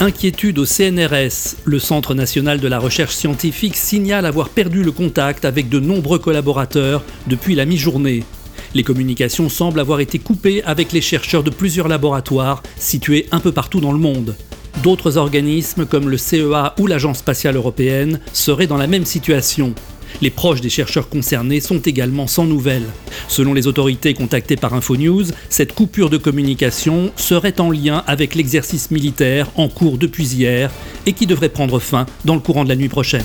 Inquiétude au CNRS. Le Centre national de la recherche scientifique signale avoir perdu le contact avec de nombreux collaborateurs depuis la mi-journée. Les communications semblent avoir été coupées avec les chercheurs de plusieurs laboratoires situés un peu partout dans le monde. D'autres organismes comme le CEA ou l'Agence spatiale européenne seraient dans la même situation. Les proches des chercheurs concernés sont également sans nouvelles. Selon les autorités contactées par InfoNews, cette coupure de communication serait en lien avec l'exercice militaire en cours depuis hier et qui devrait prendre fin dans le courant de la nuit prochaine.